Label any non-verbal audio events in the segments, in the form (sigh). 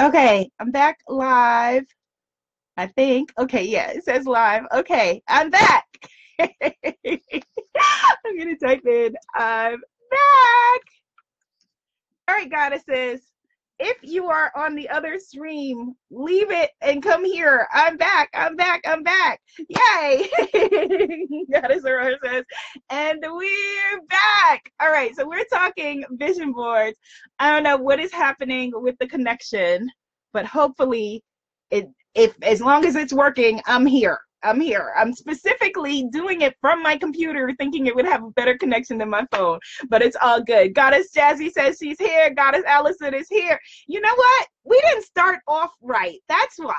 Okay, I'm back live. I think. Okay, yeah, it says live. Okay, I'm back. (laughs) I'm gonna type in I'm back. All right, goddesses. If you are on the other stream, leave it and come here. I'm back. I'm back. I'm back. Yay! (laughs) Goddess Aurora says, and we're back. All right, so we're talking vision boards. I don't know what is happening with the connection, but hopefully, it if as long as it's working, I'm here. I'm here. I'm specifically doing it from my computer, thinking it would have a better connection than my phone, but it's all good. Goddess Jazzy says she's here. Goddess Allison is here. You know what? We didn't start off right. That's why.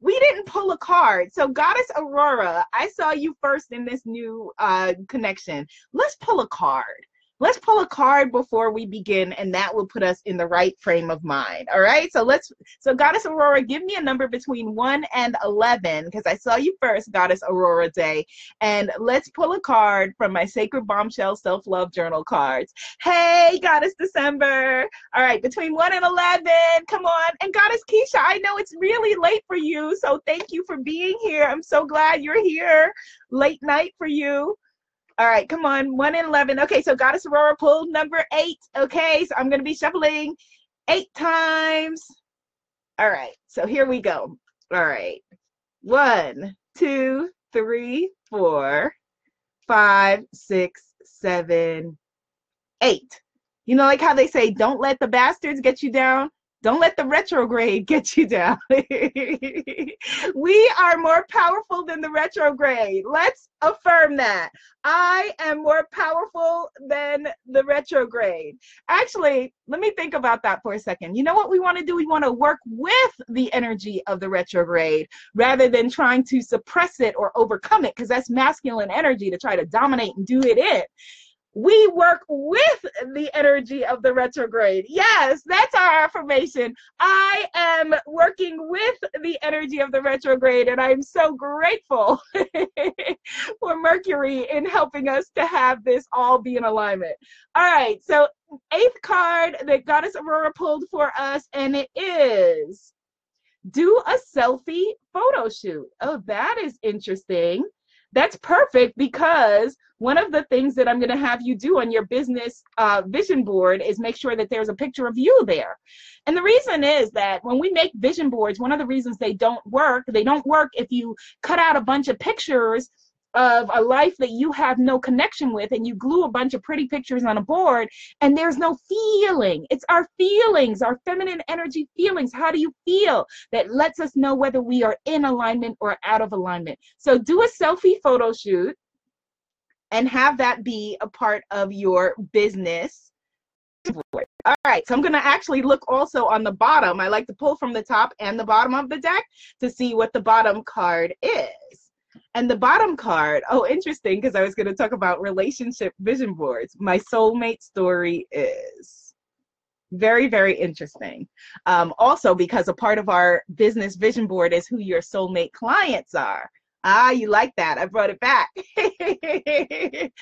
We didn't pull a card. So, Goddess Aurora, I saw you first in this new uh, connection. Let's pull a card let's pull a card before we begin and that will put us in the right frame of mind. All right? So let's so goddess aurora give me a number between 1 and 11 because i saw you first goddess aurora day. And let's pull a card from my sacred bombshell self-love journal cards. Hey goddess december. All right between 1 and 11 come on. And goddess keisha i know it's really late for you so thank you for being here. I'm so glad you're here. Late night for you all right, come on. One in 11. Okay, so Goddess Aurora pulled number eight. Okay, so I'm going to be shuffling eight times. All right, so here we go. All right. One, two, three, four, five, six, seven, eight. You know, like how they say, don't let the bastards get you down. Don't let the retrograde get you down. (laughs) we are more powerful than the retrograde. Let's affirm that. I am more powerful than the retrograde. Actually, let me think about that for a second. You know what we want to do? We want to work with the energy of the retrograde rather than trying to suppress it or overcome it because that's masculine energy to try to dominate and do it in we work with the energy of the retrograde. Yes, that's our affirmation. I am working with the energy of the retrograde, and I'm so grateful (laughs) for Mercury in helping us to have this all be in alignment. All right, so eighth card that Goddess Aurora pulled for us, and it is do a selfie photo shoot. Oh, that is interesting that's perfect because one of the things that I'm going to have you do on your business uh, vision board is make sure that there's a picture of you there. And the reason is that when we make vision boards, one of the reasons they don't work, they don't work if you cut out a bunch of pictures of a life that you have no connection with and you glue a bunch of pretty pictures on a board and there's no feeling. It's our feelings our feminine energy feelings. How do you feel? That lets us know whether we are in alignment or out of alignment. So do a selfie photo shoot and have that be a part of your business. All right, so I'm going to actually look also on the bottom. I like to pull from the top and the bottom of the deck to see what the bottom card is. And the bottom card, oh, interesting, because I was going to talk about relationship vision boards. My soulmate story is very, very interesting. Um, also, because a part of our business vision board is who your soulmate clients are. Ah, you like that. I brought it back. (laughs)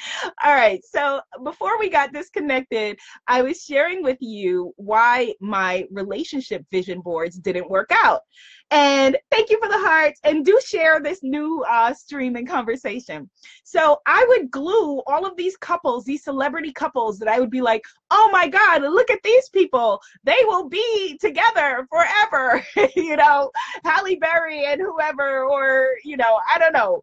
All right. So before we got disconnected, I was sharing with you why my relationship vision boards didn't work out. And thank you for the hearts. And do share this new uh, stream and conversation. So I would glue all of these couples, these celebrity couples that I would be like, oh my God, look at these people. They will be together forever. (laughs) you know, Halle Berry and whoever, or, you know, I don't know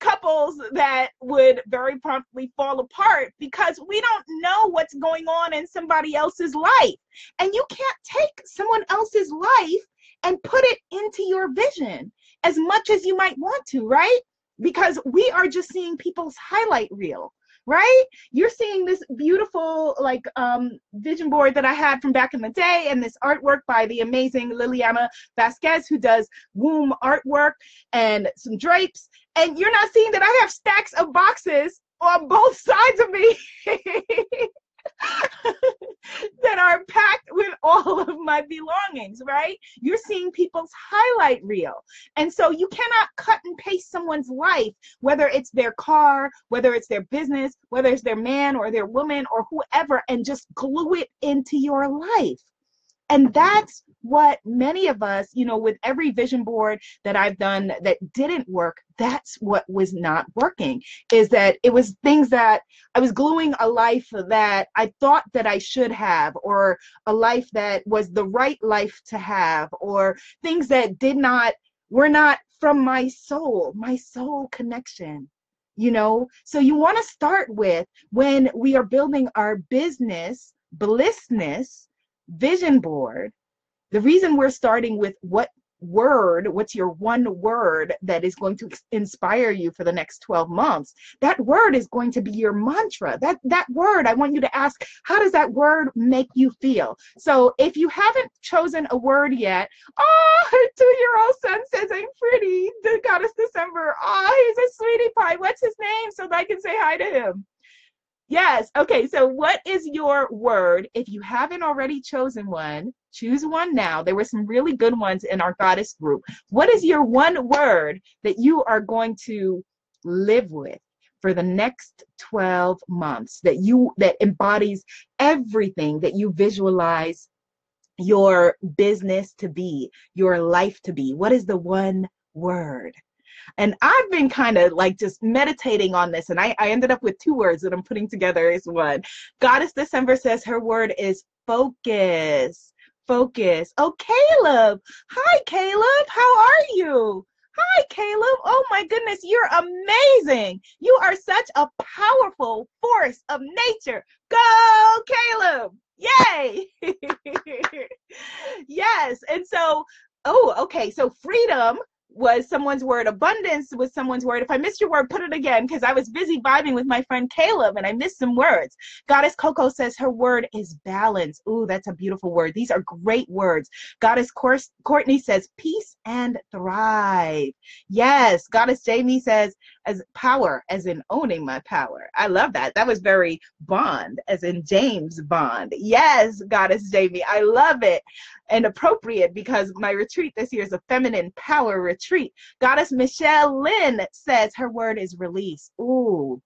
couples that would very promptly fall apart because we don't know what's going on in somebody else's life. And you can't take someone else's life and put it into your vision as much as you might want to, right? Because we are just seeing people's highlight reel right? You're seeing this beautiful like um vision board that i had from back in the day and this artwork by the amazing liliana vasquez who does womb artwork and some drapes. And you're not seeing that i have stacks of boxes on both (laughs) sides of me (laughs) that are packed with (laughs) all of my belongings, right? You're seeing people's highlight reel. And so you cannot cut and paste someone's life, whether it's their car, whether it's their business, whether it's their man or their woman or whoever, and just glue it into your life. And that's what many of us, you know, with every vision board that I've done that didn't work, that's what was not working is that it was things that I was gluing a life that I thought that I should have, or a life that was the right life to have, or things that did not, were not from my soul, my soul connection you know? So you want to start with when we are building our business blissness vision board the reason we're starting with what word, what's your one word that is going to inspire you for the next 12 months? That word is going to be your mantra. That that word, I want you to ask, how does that word make you feel? So if you haven't chosen a word yet, oh, (laughs) her two-year-old son says I'm pretty. The goddess December. Oh, he's a sweetie pie. What's his name? So that I can say hi to him. Yes. Okay. So, what is your word? If you haven't already chosen one, choose one now. There were some really good ones in our goddess group. What is your one word that you are going to live with? for the next 12 months that you that embodies everything that you visualize your business to be your life to be what is the one word and I've been kind of like just meditating on this, and I, I ended up with two words that I'm putting together as one. Goddess December says her word is focus. Focus. Oh, Caleb. Hi, Caleb. How are you? Hi, Caleb. Oh my goodness, you're amazing. You are such a powerful force of nature. Go, Caleb. Yay. (laughs) yes. And so, oh, okay. So, freedom was someone's word. Abundance was someone's word. If I missed your word, put it again because I was busy vibing with my friend Caleb and I missed some words. Goddess Coco says her word is balance. Ooh, that's a beautiful word. These are great words. Goddess Courtney says peace and thrive. Yes. Goddess Jamie says as power, as in owning my power. I love that. That was very Bond, as in James Bond. Yes, Goddess Jamie. I love it and appropriate because my retreat this year is a feminine power retreat. Goddess Michelle Lynn says her word is release. Ooh,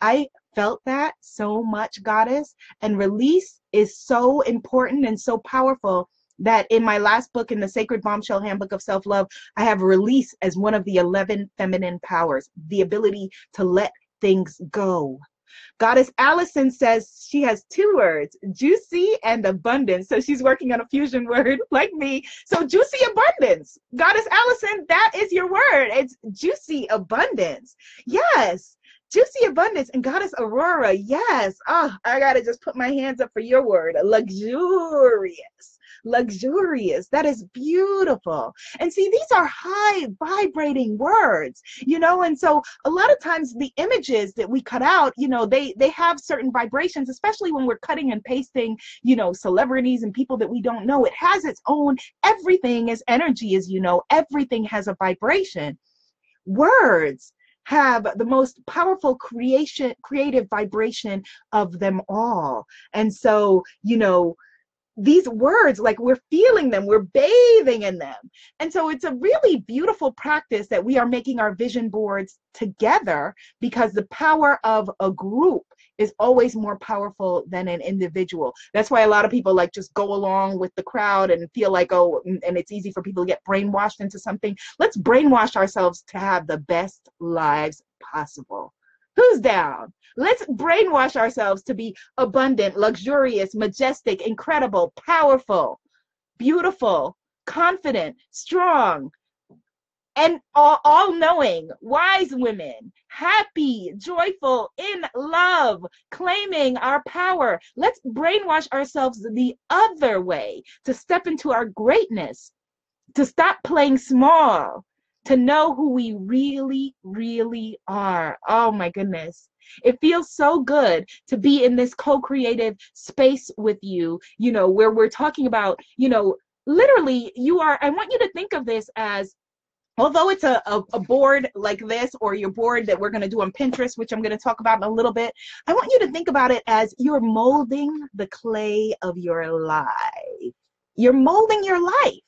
I felt that so much, Goddess. And release is so important and so powerful that in my last book, in the Sacred Bombshell Handbook of Self Love, I have release as one of the 11 feminine powers, the ability to let things go. Goddess Allison says she has two words, juicy and abundance. So she's working on a fusion word (laughs) like me. So juicy abundance. Goddess Allison, that is your word. It's juicy abundance. Yes. Juicy abundance and Goddess Aurora, yes. Oh, I gotta just put my hands up for your word. Luxurious luxurious. That is beautiful. And see, these are high vibrating words, you know, and so a lot of times the images that we cut out, you know, they they have certain vibrations, especially when we're cutting and pasting, you know, celebrities and people that we don't know. It has its own everything is energy, as you know, everything has a vibration. Words have the most powerful creation creative vibration of them all and so you know these words like we're feeling them we're bathing in them. And so it's a really beautiful practice that we are making our vision boards together because the power of a group is always more powerful than an individual. That's why a lot of people like just go along with the crowd and feel like oh and it's easy for people to get brainwashed into something. Let's brainwash ourselves to have the best lives possible who's down Let's brainwash ourselves to be abundant, luxurious, majestic, incredible, powerful, beautiful, confident, strong, and all, knowing, wise women, happy, joyful, in love, claiming our power. Let's brainwash ourselves the other way to step into our greatness, to stop playing small, to know who we really, really are. Oh my goodness. It feels so good to be in this co creative space with you, you know, where we're talking about, you know, literally, you are, I want you to think of this as although it's a, a, a, board like this or your board that we're going to do on pinterest which i'm going to talk about in a little bit i want you to think about it as you're molding the clay of your life you're molding your life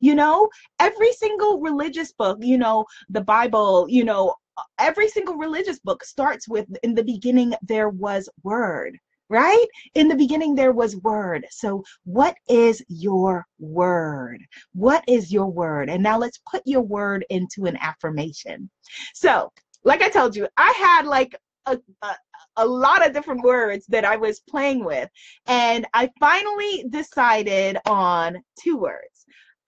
you know every single religious book you know the bible you know every single religious book starts with in the beginning there was word right? In the beginning, there was word. So, what is your word? What is your word? And now let's put your word into an affirmation. So, like I told you, I had like a, a, a lot of different words that I was playing with. And I finally decided on two words.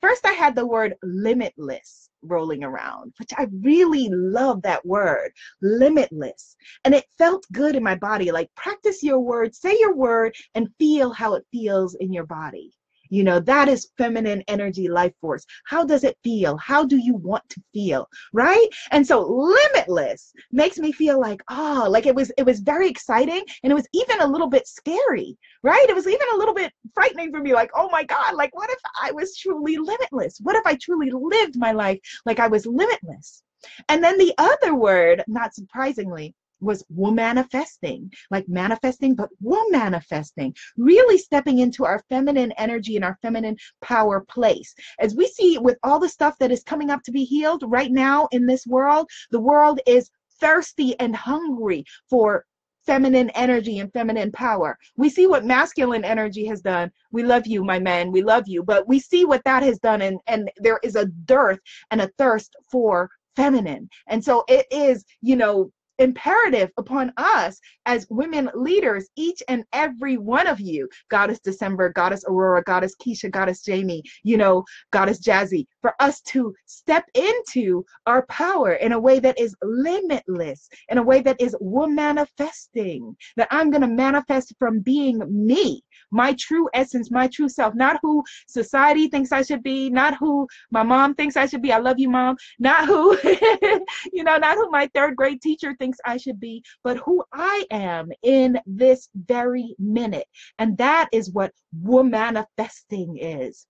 First, I had the word limitless rolling around, which I really love that word, limitless. And it felt good in my body. Like practice your word, say your word, and feel how it feels in your body. You know, that is feminine energy life force. How does it feel? How do you want to feel? Right? And so limitless makes me feel like, oh, like it was it was very exciting and it was even a little bit scary, right? It was even a little bit frightening for me, like, oh my God, like what if I was truly limitless? What if I truly lived my life like I was limitless? And then the other word, not surprisingly, was manifesting, like manifesting, but woman manifesting, really stepping into our feminine energy and our feminine power place. As we see with all the stuff that is coming up to be healed right now in this world, the world is thirsty and hungry for feminine energy and feminine power. We see what masculine energy has done. We love you, my men. We love you. But we see what that has done, and, and there is a dearth and a thirst for feminine. And so it is, you know, imperative upon us as women leaders, each and every one of you, Goddess December, Goddess Aurora, Goddess Keisha, Goddess Jamie, you know, Goddess Jazzy, for us to step into our power in a way that is limitless, in a way that is manifesting, that I'm going to manifest from being me, my true essence, my true self, not who society thinks I should be, not who my mom thinks I should be. I love you, mom. Not who, (laughs) you know, not who my third grade teacher thinks I should be, but who I am in this very minute. And that is what manifesting is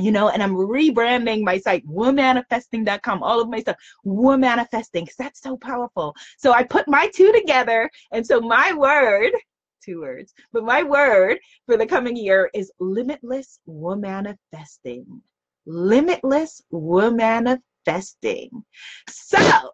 you know, and I'm rebranding my site, womanifesting.com, all of my stuff, womanifesting, because that's so powerful. So I put my two together, and so my word two words. But my word for the coming year is limitless womanifesting. Limitless womanifesting. So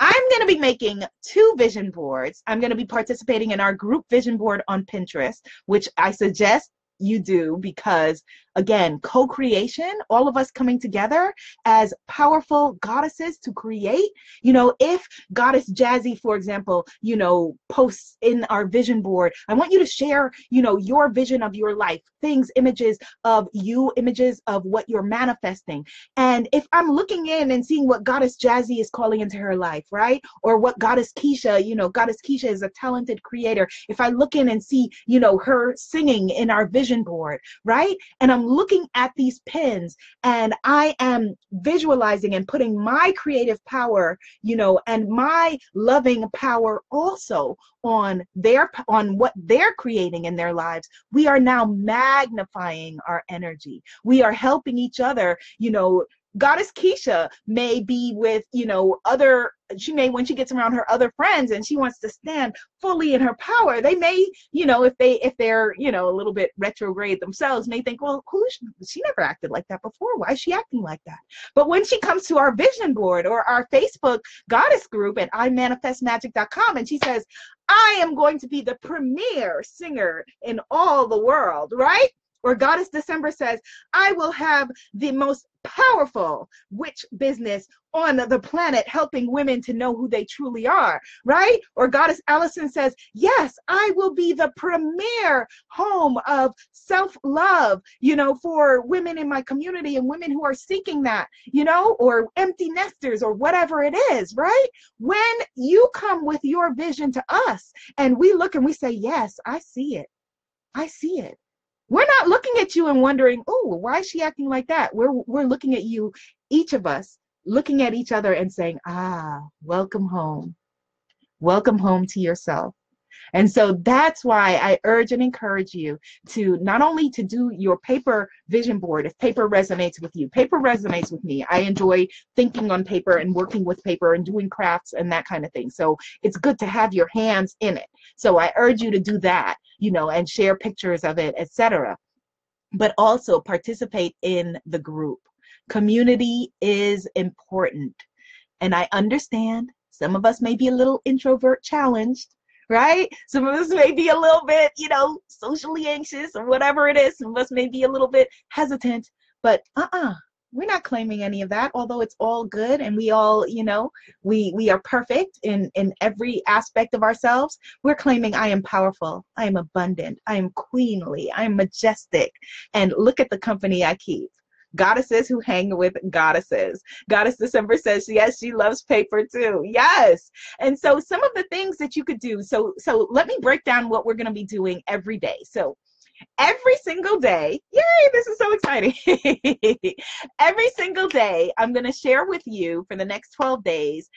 I'm going to be making two vision boards. I'm going to be participating in our group vision board on Pinterest, which I suggest you do because again co-creation all of us coming together as powerful goddesses to create. You know if goddess jazzy for example you know posts in our vision board i want you to share you know your vision of your life things images of you images of what you're manifesting. And if i'm looking in and seeing what goddess jazzy is calling into her life right? Or what goddess keisha you know goddess keisha is a talented creator. If i look in and see you know her singing in our vision board right? And i'm looking at these pins and I am visualizing and putting my creative power, you know, and my loving power also on their on what they're creating in their lives. We are now magnifying our energy. We are helping each other you know goddess keisha may be with you know other she may when she gets around her other friends and she wants to stand fully in her power they may you know if they if they're you know a little bit retrograde themselves may think well who she, she never acted like that before. Why is she acting like that? But when she comes to our vision board or our facebook goddess group at imanifestmagic.com and she says i am going to be the premier singer in all the world right or Goddess December says, I will have the most powerful witch business on the planet helping women to know who they truly are, right? Or Goddess Allison says, Yes, I will be the premier home of self love, you know, for women in my community and women who are seeking that, you know, or empty nesters or whatever it is, right? When you come with your vision to us and we look and we say, Yes, I see it. I see it we're not looking at you and wondering, oh, why is she acting like that? We're we're looking at you, each of us, looking at each other and saying, ah, welcome home. Welcome home to yourself. And so that's why I urge and encourage you to not only to do your paper vision board, if paper resonates with you, paper resonates with me. I enjoy thinking on paper and working with paper and doing crafts and that kind of thing. So it's good to have your hands in it. So I urge you to do that, you know, and share pictures of it, etc. But also participate in the group. Community is important. And I understand some of us may be a little introvert challenged right? Some of us may be a little bit, you know, socially anxious or whatever it is. Some of us may be a little bit hesitant, but uh-uh. We're not claiming any of that, although it's all good and we all, you know, we we are perfect in in every aspect of ourselves. We're claiming I am powerful, I am abundant, I am queenly, I am majestic, and look at the company I keep goddesses who hang with goddesses. Goddess December says, yes, she loves paper too. Yes. And so some of the things that you could do. So so let me break down what we're going to be doing every day. So every single day, yay, this is so exciting. (laughs) every single day, I'm going to share with you for the next 12 days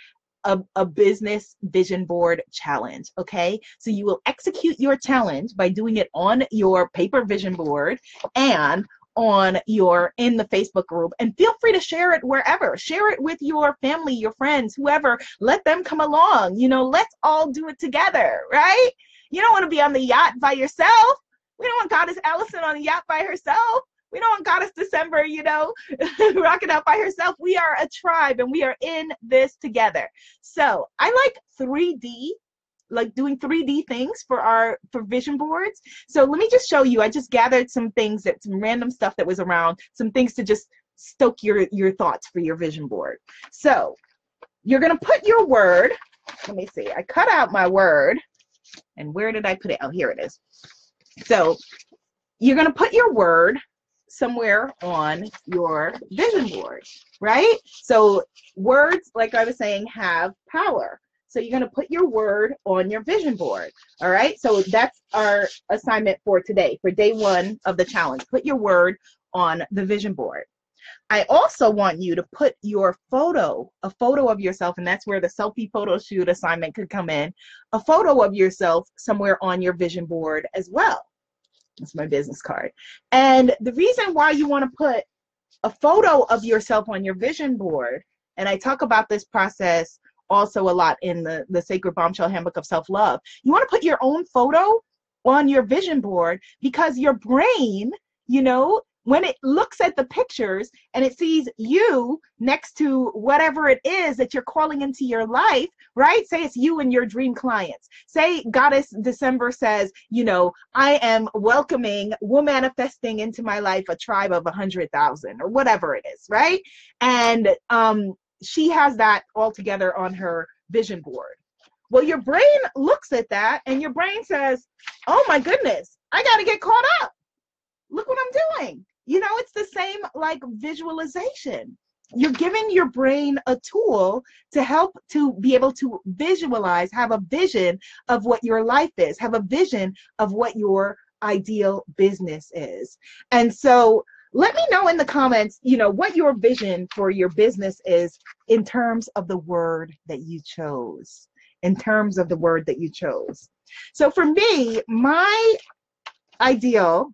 a, a, business vision board challenge. Okay. So you will execute your challenge by doing it on your paper vision board and on your in the Facebook group and feel free to share it wherever. Share it with your family, your friends, whoever. Let them come along. You know, let's all do it together, right? You don't want to be on the yacht by yourself. We don't want Goddess Allison on the yacht by herself. We don't want Goddess December, you know, (laughs) rocking out by herself. We are a tribe and we are in this together. So I like 3D like doing 3D things for our for vision boards. So let me just show you. I just gathered some things that some random stuff that was around, some things to just stoke your your thoughts for your vision board. So you're gonna put your word. Let me see. I cut out my word, and where did I put it? Oh, here it is. So you're gonna put your word somewhere on your vision board, right? So words, like I was saying, have power. So you're going to put your word on your vision board. All right. So that's our assignment for today, for day one of the challenge. Put your word on the vision board. I also want you to put your photo, a photo of yourself, and that's where the selfie photo shoot assignment could come in, a photo of yourself somewhere on your vision board as well. That's my business card. And the reason why you want to put a photo of yourself on your vision board, and I talk about this process also a lot in the, the Sacred Bombshell Handbook of Self Love. You want to put your own photo on your vision board because your brain, you know, when it looks at the pictures and it sees you next to whatever it is that you're calling into your life, right? Say it's you and your dream clients. Say Goddess December says, you know, I am welcoming, we're manifesting into my life a tribe of a hundred thousand or whatever it is, right? And um, she has that all together on her vision board. Well, your brain looks at that and your brain says, Oh my goodness, I got to get caught up. Look what I'm doing. You know, it's the same like visualization. You're giving your brain a tool to help to be able to visualize, have a vision of what your life is, have a vision of what your ideal business is. And so let me know in the comments, you know, what your vision for your business is in terms of the word that you chose, in terms of the word that you chose. So for me, my ideal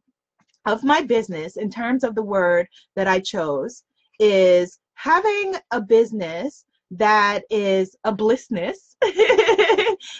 of my business in terms of the word that I chose is having a business that is a blissness (laughs)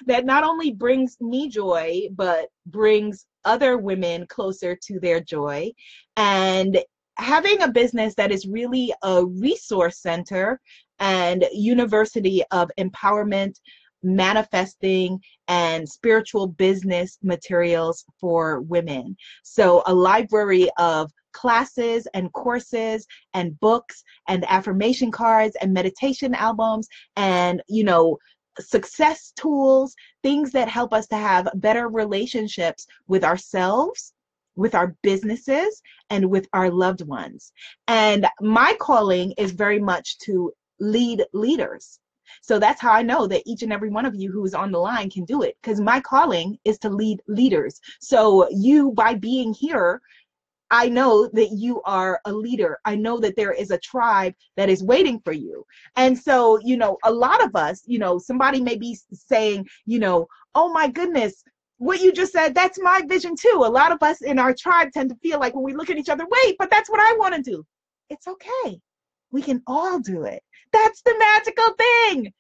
that not only brings me joy but brings other women closer to their joy. And having a business that is really a resource center and university of empowerment manifesting and spiritual business materials for women. So a library of classes and courses and books and affirmation cards and meditation albums and you know success tools, things that help us to have better relationships with ourselves, with our businesses, and with our loved ones. And my calling is very much to lead leaders. So that's how I know that each and every one of you who is on the line can do it because my calling is to lead leaders. So you, by being here, I know that you are a leader. I know that there is a tribe that is waiting for you. And so, you know, a lot of us, you know, somebody may be saying, you know, oh my goodness, what you just said, that's my vision too. A lot of us in our tribe tend to feel like when we look at each other, wait, but that's what I want to do. It's okay. We can all do it. That's the magical thing.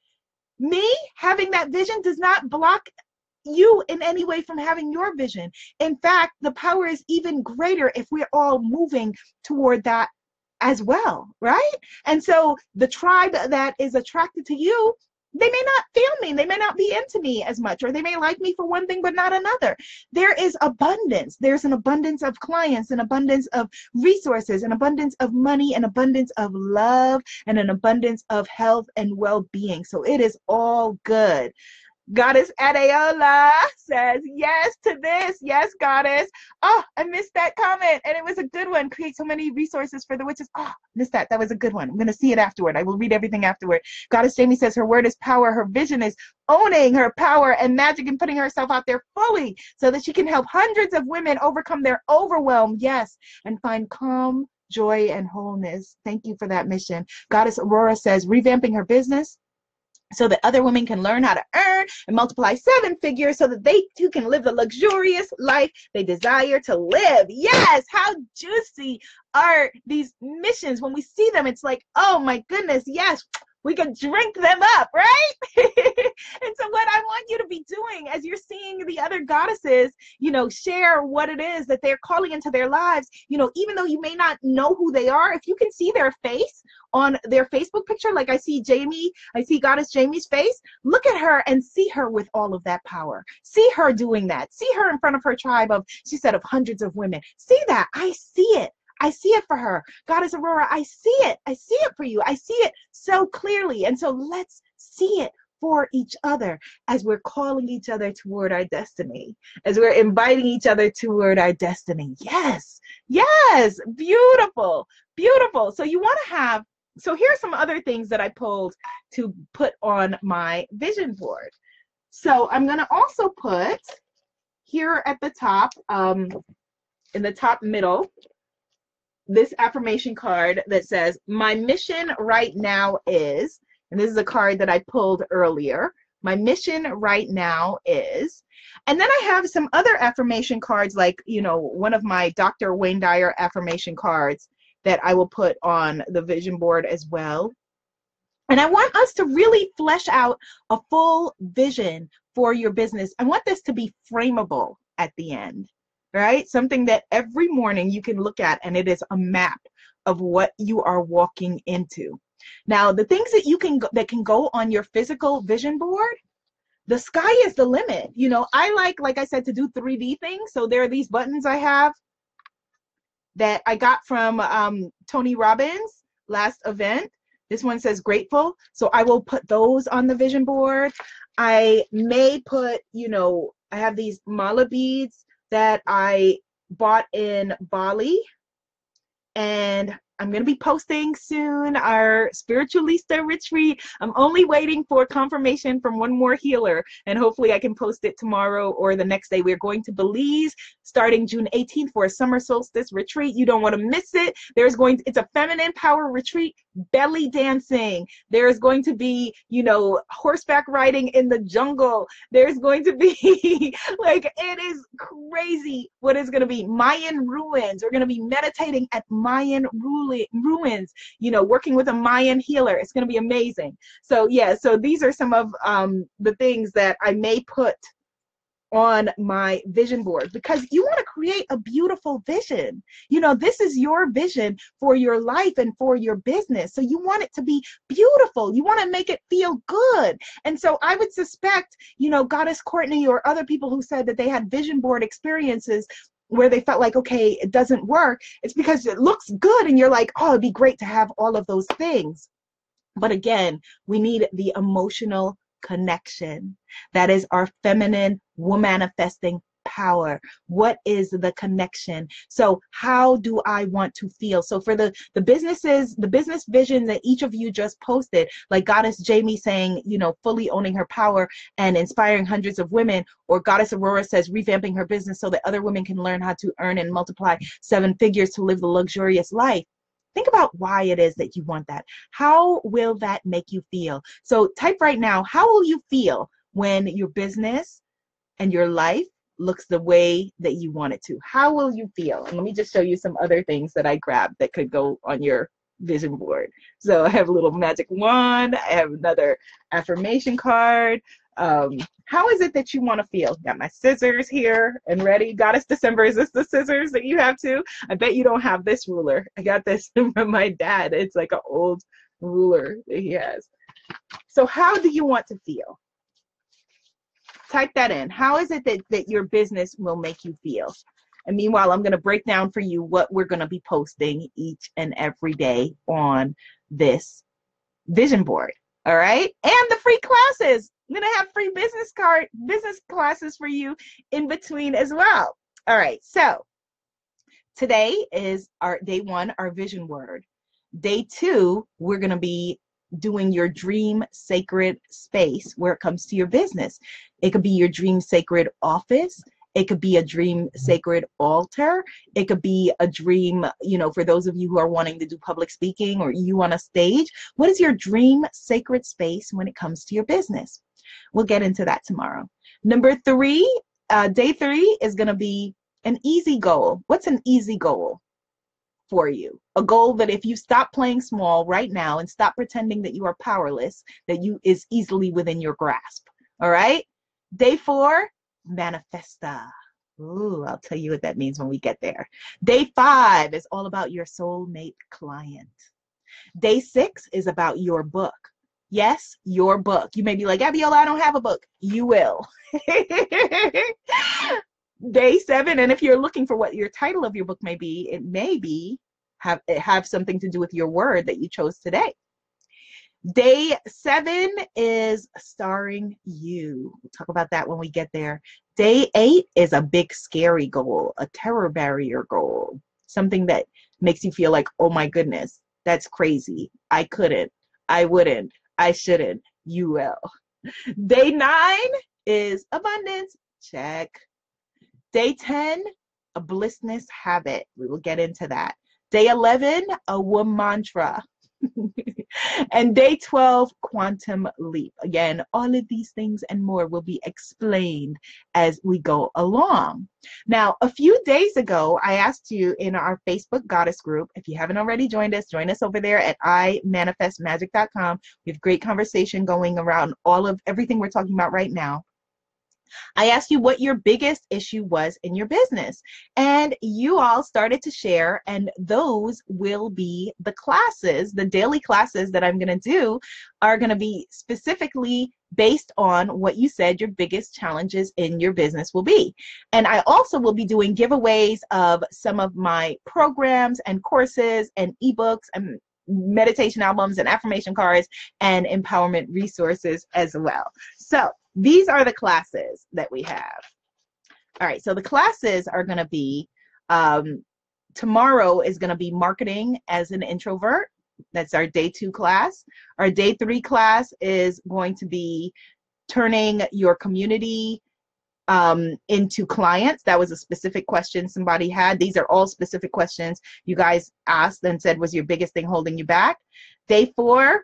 Me having that vision does not block you in any way from having your vision. In fact, the power is even greater if we're all moving toward that as well, right? And so the tribe that is attracted to you, they may not feel me, they may not be into me as much, or they may like me for one thing but not another. There is abundance. There's an abundance of clients, an abundance of resources, an abundance of money, an abundance of love, and an abundance of health and well being. So it is all good. Goddess Adeola says yes to this. Yes, Goddess. Oh, I missed that comment. And it was a good one. Create so many resources for the witches. Oh, missed that. That was a good one. I'm going to see it afterward. I will read everything afterward. Goddess Jamie says her word is power. Her vision is owning her power and magic and putting herself out there fully so that she can help hundreds of women overcome their overwhelm. Yes, and find calm, joy, and wholeness. Thank you for that mission. Goddess Aurora says revamping her business so that other women can learn how to earn and multiply seven figures so that they too can live the luxurious life they desire to live. Yes, how juicy are these missions when we see them? It's like, oh my goodness, yes, we can drink them up, right? (laughs) and so, what I want you to be doing as you're seeing the other goddesses, you know, share what it is that they're calling into their lives, you know, even though you may not know who they are, if you can see their face on their Facebook picture, like I see Jamie, I see Goddess Jamie's face, look at her and see her with all of that power. See her doing that. See her in front of her tribe of, she said, of hundreds of women. See that. I see it. I see it for her. Goddess Aurora, I see it. I see it for you. I see it so clearly. And so let's see it for each other as we're calling each other toward our destiny, as we're inviting each other toward our destiny. Yes, yes, beautiful, beautiful. So you want to have, so here are some other things that I pulled to put on my vision board. So I'm going to also put here at the top, um, in the top middle, this affirmation card that says, My mission right now is, and this is a card that I pulled earlier. My mission right now is, and then I have some other affirmation cards, like, you know, one of my Dr. Wayne Dyer affirmation cards that I will put on the vision board as well. And I want us to really flesh out a full vision for your business. I want this to be frameable at the end right? Something that every morning you can look at and it is a map of what you are walking into. Now, the things that you can that can go on your physical vision board, the sky is the limit. You know, I like like I said to do 3D things. So there are these buttons I have that I got from um, Tony Robbins last event. This one says grateful. So I will put those on the vision board. I may put, you know, I have these mala beads that I bought in Bali. And I'm going to be posting soon our spiritualista retreat. I'm only waiting for confirmation from one more healer, and hopefully I can post it tomorrow or the next day. We're going to Belize starting June 18th for a summer solstice retreat. You don't want to miss it. There's going to, it's a feminine power retreat, belly dancing. There's going to be, you know, horseback riding in the jungle. There's going to be (laughs) like it is crazy what is going to be Mayan ruins. We're going to be meditating at Mayan ruins, you know, working with a Mayan healer. It's going to be amazing. So yeah, so these are some of um, the things that I may put on my vision board because you want to create a beautiful vision. You know, this is your vision for your life and for your business. So you want it to be beautiful. You want to make it feel good. And so I would suspect, you know, Goddess Courtney or other people who said that they had vision board experiences where they felt like, okay, it doesn't work. It's because it looks good and you're like, oh, it'd be great to have all of those things. But again, we need the emotional connection. That is our feminine woman manifesting power what is the connection so how do i want to feel so for the the businesses the business vision that each of you just posted like goddess jamie saying you know fully owning her power and inspiring hundreds of women or goddess aurora says revamping her business so that other women can learn how to earn and multiply seven figures to live the luxurious life think about why it is that you want that. How will that make you feel? So type right now, how will you feel when your business and your life looks the way that you want it to? How will you feel? And let me just show you some other things that I grabbed that could go on your vision board. So I have a little magic wand. I have another affirmation card. Um, how is it that you want to feel? Got my scissors here and ready. Goddess December, is this the scissors that you have too? I bet you don't have this ruler. I got this (laughs) from my dad. It's like an old ruler that he has. So, how do you want to feel? Type that in. How is it that, that your business will make you feel? And meanwhile, I'm going to break down for you what we're going to be posting each and every day on this vision board. All right. And the free classes. I'm going to have free business card, business classes for you in between as well. All right. So today is our day one, our vision word. Day two, we're going to be doing your dream sacred space where it comes to your business. It could be your dream sacred office. It could be a dream sacred altar. It could be a dream, you know, for those of you who are wanting to do public speaking or you on a stage. What is your dream sacred space when it comes to your business? We'll get into that tomorrow. Number three, uh, day three is going to be an easy goal. What's an easy goal? For you. A goal that if you stop playing small right now and stop pretending that you are powerless, that you is easily within your grasp. All right? Day 4, manifesta. Ooh, I'll tell you what that means when we get there. Day five is all about your soulmate client. Day six is about your book. Yes, your book. You may be like, Abiola, I don't have a book. You will. (laughs) Day seven, and if you're looking for what your title of your book may be, it may be have have something to do with your word that you chose today. Day seven is starring you. We'll talk about that when we get there. Day eight is a big, scary goal, a terror barrier goal, something that makes you feel like, oh my goodness, that's crazy. I couldn't, I wouldn't, I shouldn't. You will. Day nine is abundance. Check. Day 10, a blissness habit. We will get into that. Day 11, a WOM mantra. (laughs) and day 12, quantum leap. Again, all of these things and more will be explained as we go along. Now, a few days ago, I asked you in our Facebook Goddess group, if you haven't already joined us, join us over there at imanifestmagic.com. We have great conversation going around all of everything we're talking about right now. I asked you what your biggest issue was in your business, and you all started to share, and those will be the classes, the daily classes that I'm going to do are going to be specifically based on what you said your biggest challenges in your business will be. And I also will be doing giveaways of some of my programs and courses and ebooks and meditation albums and affirmation cards and empowerment resources as well. So these are the classes that we have. All right, so the classes are going to be um, tomorrow is going to be marketing as an introvert. That's our day two class. Our day three class is going to be turning your community um, into clients. That was a specific question somebody had. These are all specific questions you guys asked and said was your biggest thing holding you back. Day four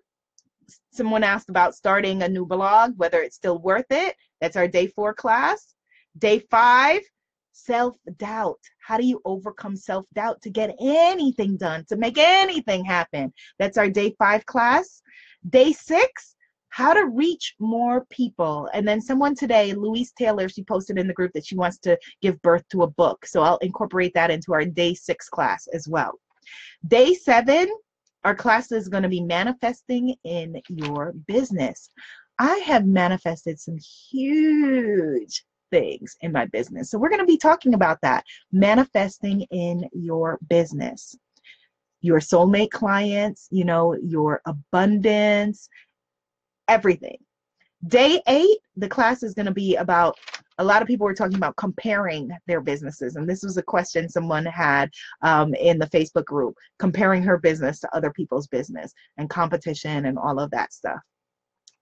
someone asked about starting a new blog, whether it's still worth it. That's our day four class. Day five, self doubt. How do you overcome self doubt to get anything done, to make anything happen? That's our day five class. Day six, how to reach more people. And then someone today, Louise Taylor, she posted in the group that she wants to give birth to a book. So I'll incorporate that into our day six class as well. Day seven, our class is going to be manifesting in your business. I have manifested some huge things in my business. So we're going to be talking about that manifesting in your business. Your soulmate clients, you know, your abundance, everything. Day eight, the class is going to be about a lot of people were talking about comparing their businesses. And this was a question someone had um, in the Facebook group comparing her business to other people's business and competition and all of that stuff.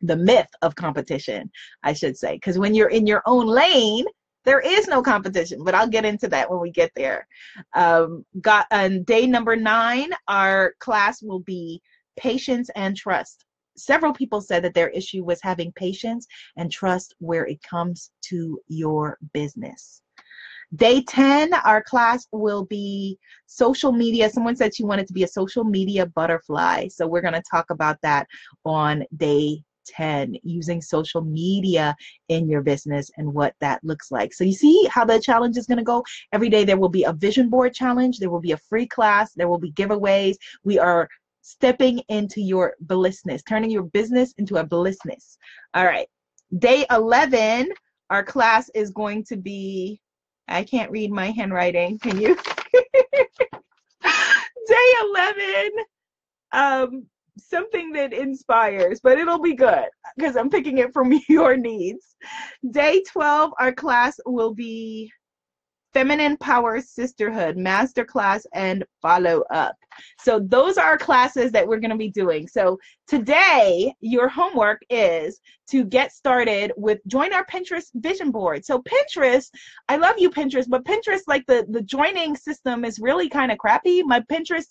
The myth of competition, I should say. Because when you're in your own lane, there is no competition, but I'll get into that when we get there. Um, got on day number nine, our class will be patience and trust several people said that their issue was having patience and trust where it comes to your business. Day 10, our class will be social media. Someone said she wanted to be a social media butterfly. So we're going to talk about that on day 10 using social media in your business and what that looks like. So you see how the challenge is going to go. Every day there will be a vision board challenge, there will be a free class, there will be giveaways. We are stepping into your blissness, turning your business into a blissness. All right. Day 11, our class is going to be, I can't read my handwriting. Can you? (laughs) Day 11, um, something that inspires, but it'll be good because I'm picking it from (laughs) your needs. Day 12, our class will be Feminine Power Sisterhood Masterclass and Follow Up. So those are classes that we're going to be doing. So today, your homework is to get started with join our Pinterest vision board. So Pinterest, I love you Pinterest, but Pinterest like the the joining system is really kind of crappy. My Pinterest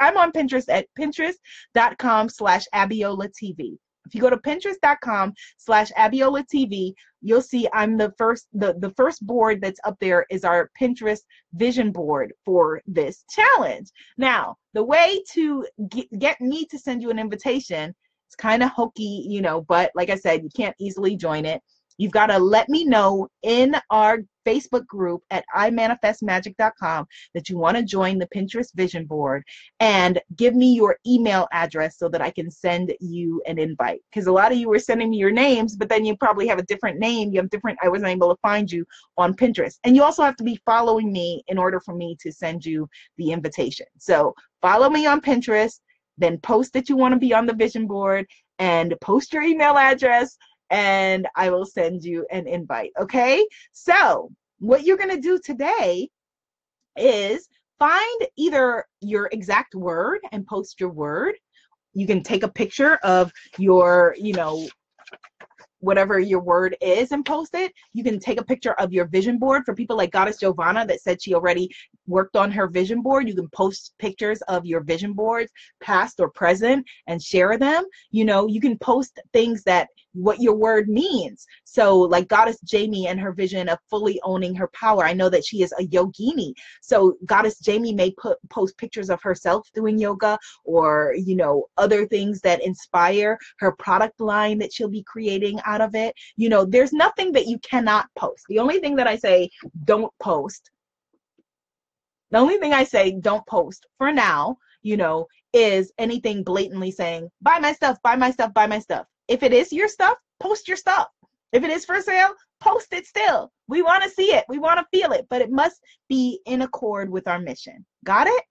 I'm on Pinterest at pinterest.com slash Abiola TV. If you go to pinterest.com slash Abiola TV, you'll see I'm the first, the, the first board that's up there is our Pinterest vision board for this challenge. Now, the way to get, get me to send you an invitation, it's kind of hokey, you know, but like I said, you can't easily join it. You've got to let me know in our Facebook group at imanifestmagic.com that you want to join the Pinterest vision board and give me your email address so that I can send you an invite. Because a lot of you were sending me your names, but then you probably have a different name. You have different, I wasn't able to find you on Pinterest. And you also have to be following me in order for me to send you the invitation. So follow me on Pinterest, then post that you want to be on the vision board and post your email address and I will send you an invite. Okay. So, what you're going to do today is find either your exact word and post your word. You can take a picture of your, you know, whatever your word is and post it. You can take a picture of your vision board for people like Goddess Giovanna that said she already worked on her vision board. You can post pictures of your vision boards, past or present, and share them. You know, you can post things that what your word means. So, like Goddess Jamie and her vision of fully owning her power. I know that she is a yogini. So, Goddess Jamie may put post pictures of herself doing yoga or, you know, other things that inspire her product line that she'll be creating out of it. You know, there's nothing that you cannot post. The only thing that I say don't post, the only thing I say don't post for now, you know, is anything blatantly saying, buy my stuff, buy my stuff, buy my stuff if it is your stuff, post your stuff. If it is for sale, post it still. We want to see it. We want to feel it, but it must be in accord with our mission. Got it?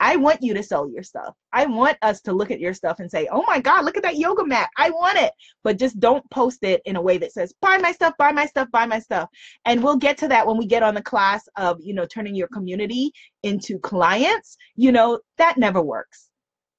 I want you to sell your stuff. I want us to look at your stuff and say, oh my God, look at that yoga mat. I want it. But just don't post it in a way that says, buy my stuff, buy my stuff, buy my stuff. And we'll get to that when we get on the class of, you know, turning your community into clients. You know, that never works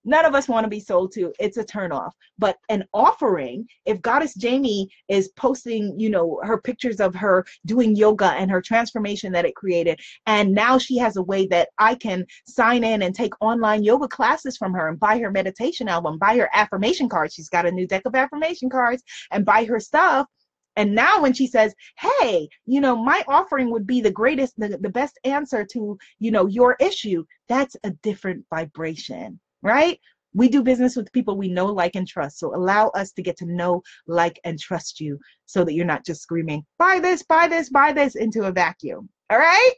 none of us want to be sold to it's a turnoff. But an offering if goddess jamie is posting you know her pictures of her doing yoga and her transformation that it created and now she has a way that i can sign in and take online yoga classes from her and buy her meditation album buy her affirmation cards. She's got a new deck of affirmation cards and buy her stuff. And now when she says, hey, you know, my offering would be the greatest, the, the best answer to, you know, your issue, that's a different vibration right? We do business with people we know, like, and trust. So allow us to get to know, like, and trust you so that you're not just screaming, buy this, buy this, buy this into a vacuum. All right?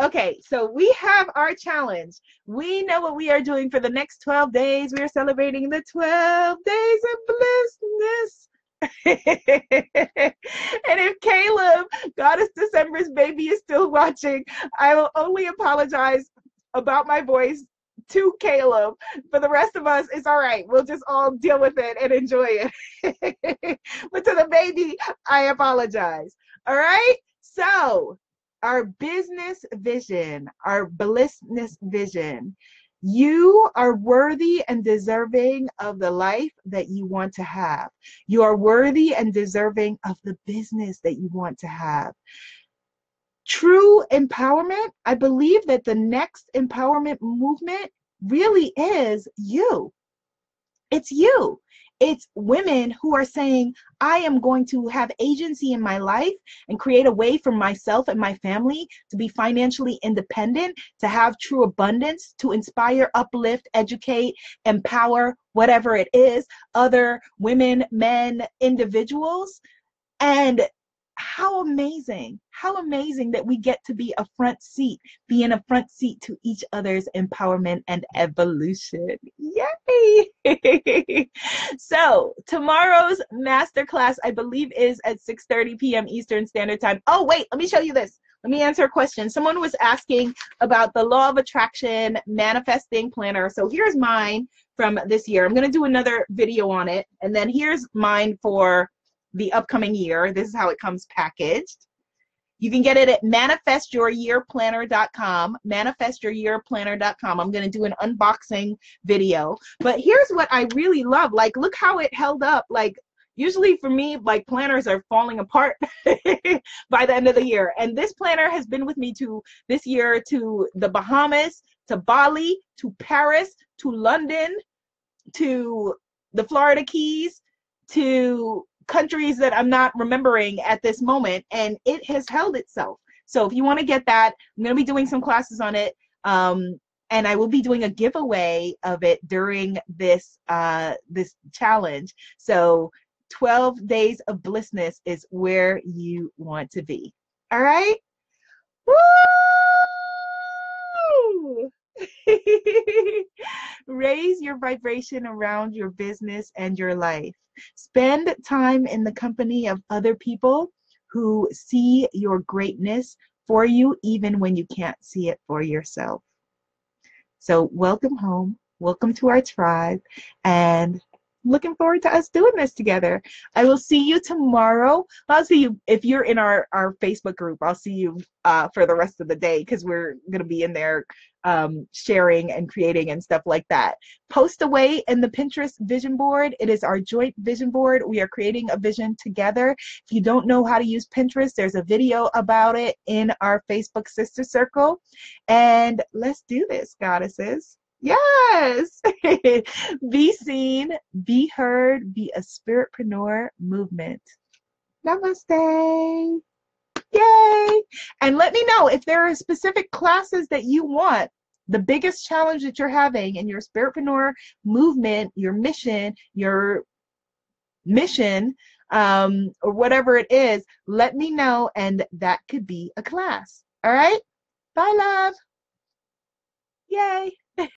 Okay, so we have our challenge. We know what we are doing for the next 12 days. We are celebrating the 12 days of blissness. (laughs) and if Caleb, Goddess December's baby, is still watching, I will only apologize about my voice to Caleb. For the rest of us, it's all right. We'll just all deal with it and enjoy it. (laughs) but to the baby, I apologize. All right. So, our business vision, our blissness vision. You are worthy and deserving of the life that you want to have. You are worthy and deserving of the business that you want to have true empowerment, I believe that the next empowerment movement really is you. It's you. It's women who are saying, I am going to have agency in my life and create a way for myself and my family to be financially independent, to have true abundance, to inspire, uplift, educate, empower, whatever it is, other women, men, individuals. And how amazing, how amazing that we get to be a front seat, be in a front seat to each other's empowerment and evolution. Yay! (laughs) so tomorrow's masterclass, I believe, is at 6:30 p.m. Eastern Standard Time. Oh, wait, let me show you this. Let me answer a question. Someone was asking about the law of attraction manifesting planner. So here's mine from this year. I'm going to do another video on it. And then here's mine for the upcoming year. This is how it comes packaged. You can get it at manifestyouryearplanner.com, manifestyouryearplanner.com. I'm going to do an unboxing video. But here's what I really love. Like, look how it held up. Like, usually for me, like planners are falling apart (laughs) by the end of the year. And this planner has been with me to this year to the Bahamas, to Bali, to Paris, to London, to the Florida Keys, to countries that I'm not remembering at this moment, and it has held itself. So if you want to get that, I'm going to be doing some classes on it. Um, and I will be doing a giveaway of it during this uh, this challenge. So 12 days of blissness is where you want to be. All right? Woo! (laughs) Raise your vibration around your business and your life. Spend time in the company of other people who see your greatness for you even when you can't see it for yourself. So, welcome home. Welcome to our tribe. And looking forward to us doing this together. I will see you tomorrow. I'll see you if you're in our our Facebook group. I'll see you uh, for the rest of the day because we're gonna be in there um, sharing and creating and stuff like that. Post away in the Pinterest vision board. It is our joint vision board. We are creating a vision together. If you don't know how to use Pinterest, there's a video about it in our Facebook sister circle. And let's do this, goddesses. Yes. (laughs) be seen, be heard, be a spiritpreneur movement. Namaste. Yay. And let me know if there are specific classes that you want. The biggest challenge that you're having in your spiritpreneur movement, your mission, your mission, um, or whatever it is, let me know, and that could be a class. All right? Bye, love. Yay.